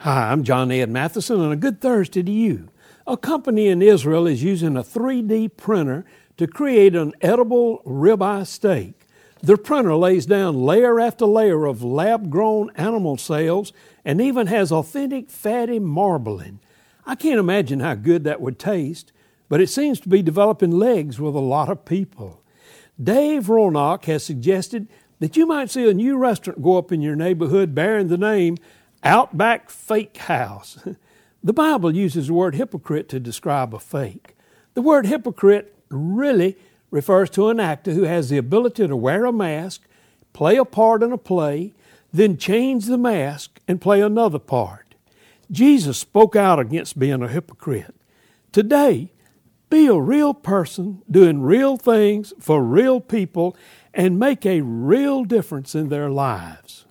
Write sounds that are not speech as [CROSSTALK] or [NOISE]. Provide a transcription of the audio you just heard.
Hi, I'm John Ed Matheson, and a good Thursday to you. A company in Israel is using a 3D printer to create an edible ribeye steak. The printer lays down layer after layer of lab grown animal cells and even has authentic fatty marbling. I can't imagine how good that would taste, but it seems to be developing legs with a lot of people. Dave Ronock has suggested that you might see a new restaurant go up in your neighborhood bearing the name Outback Fake House. [LAUGHS] The Bible uses the word hypocrite to describe a fake. The word hypocrite really refers to an actor who has the ability to wear a mask, play a part in a play, then change the mask and play another part. Jesus spoke out against being a hypocrite. Today, be a real person doing real things for real people and make a real difference in their lives.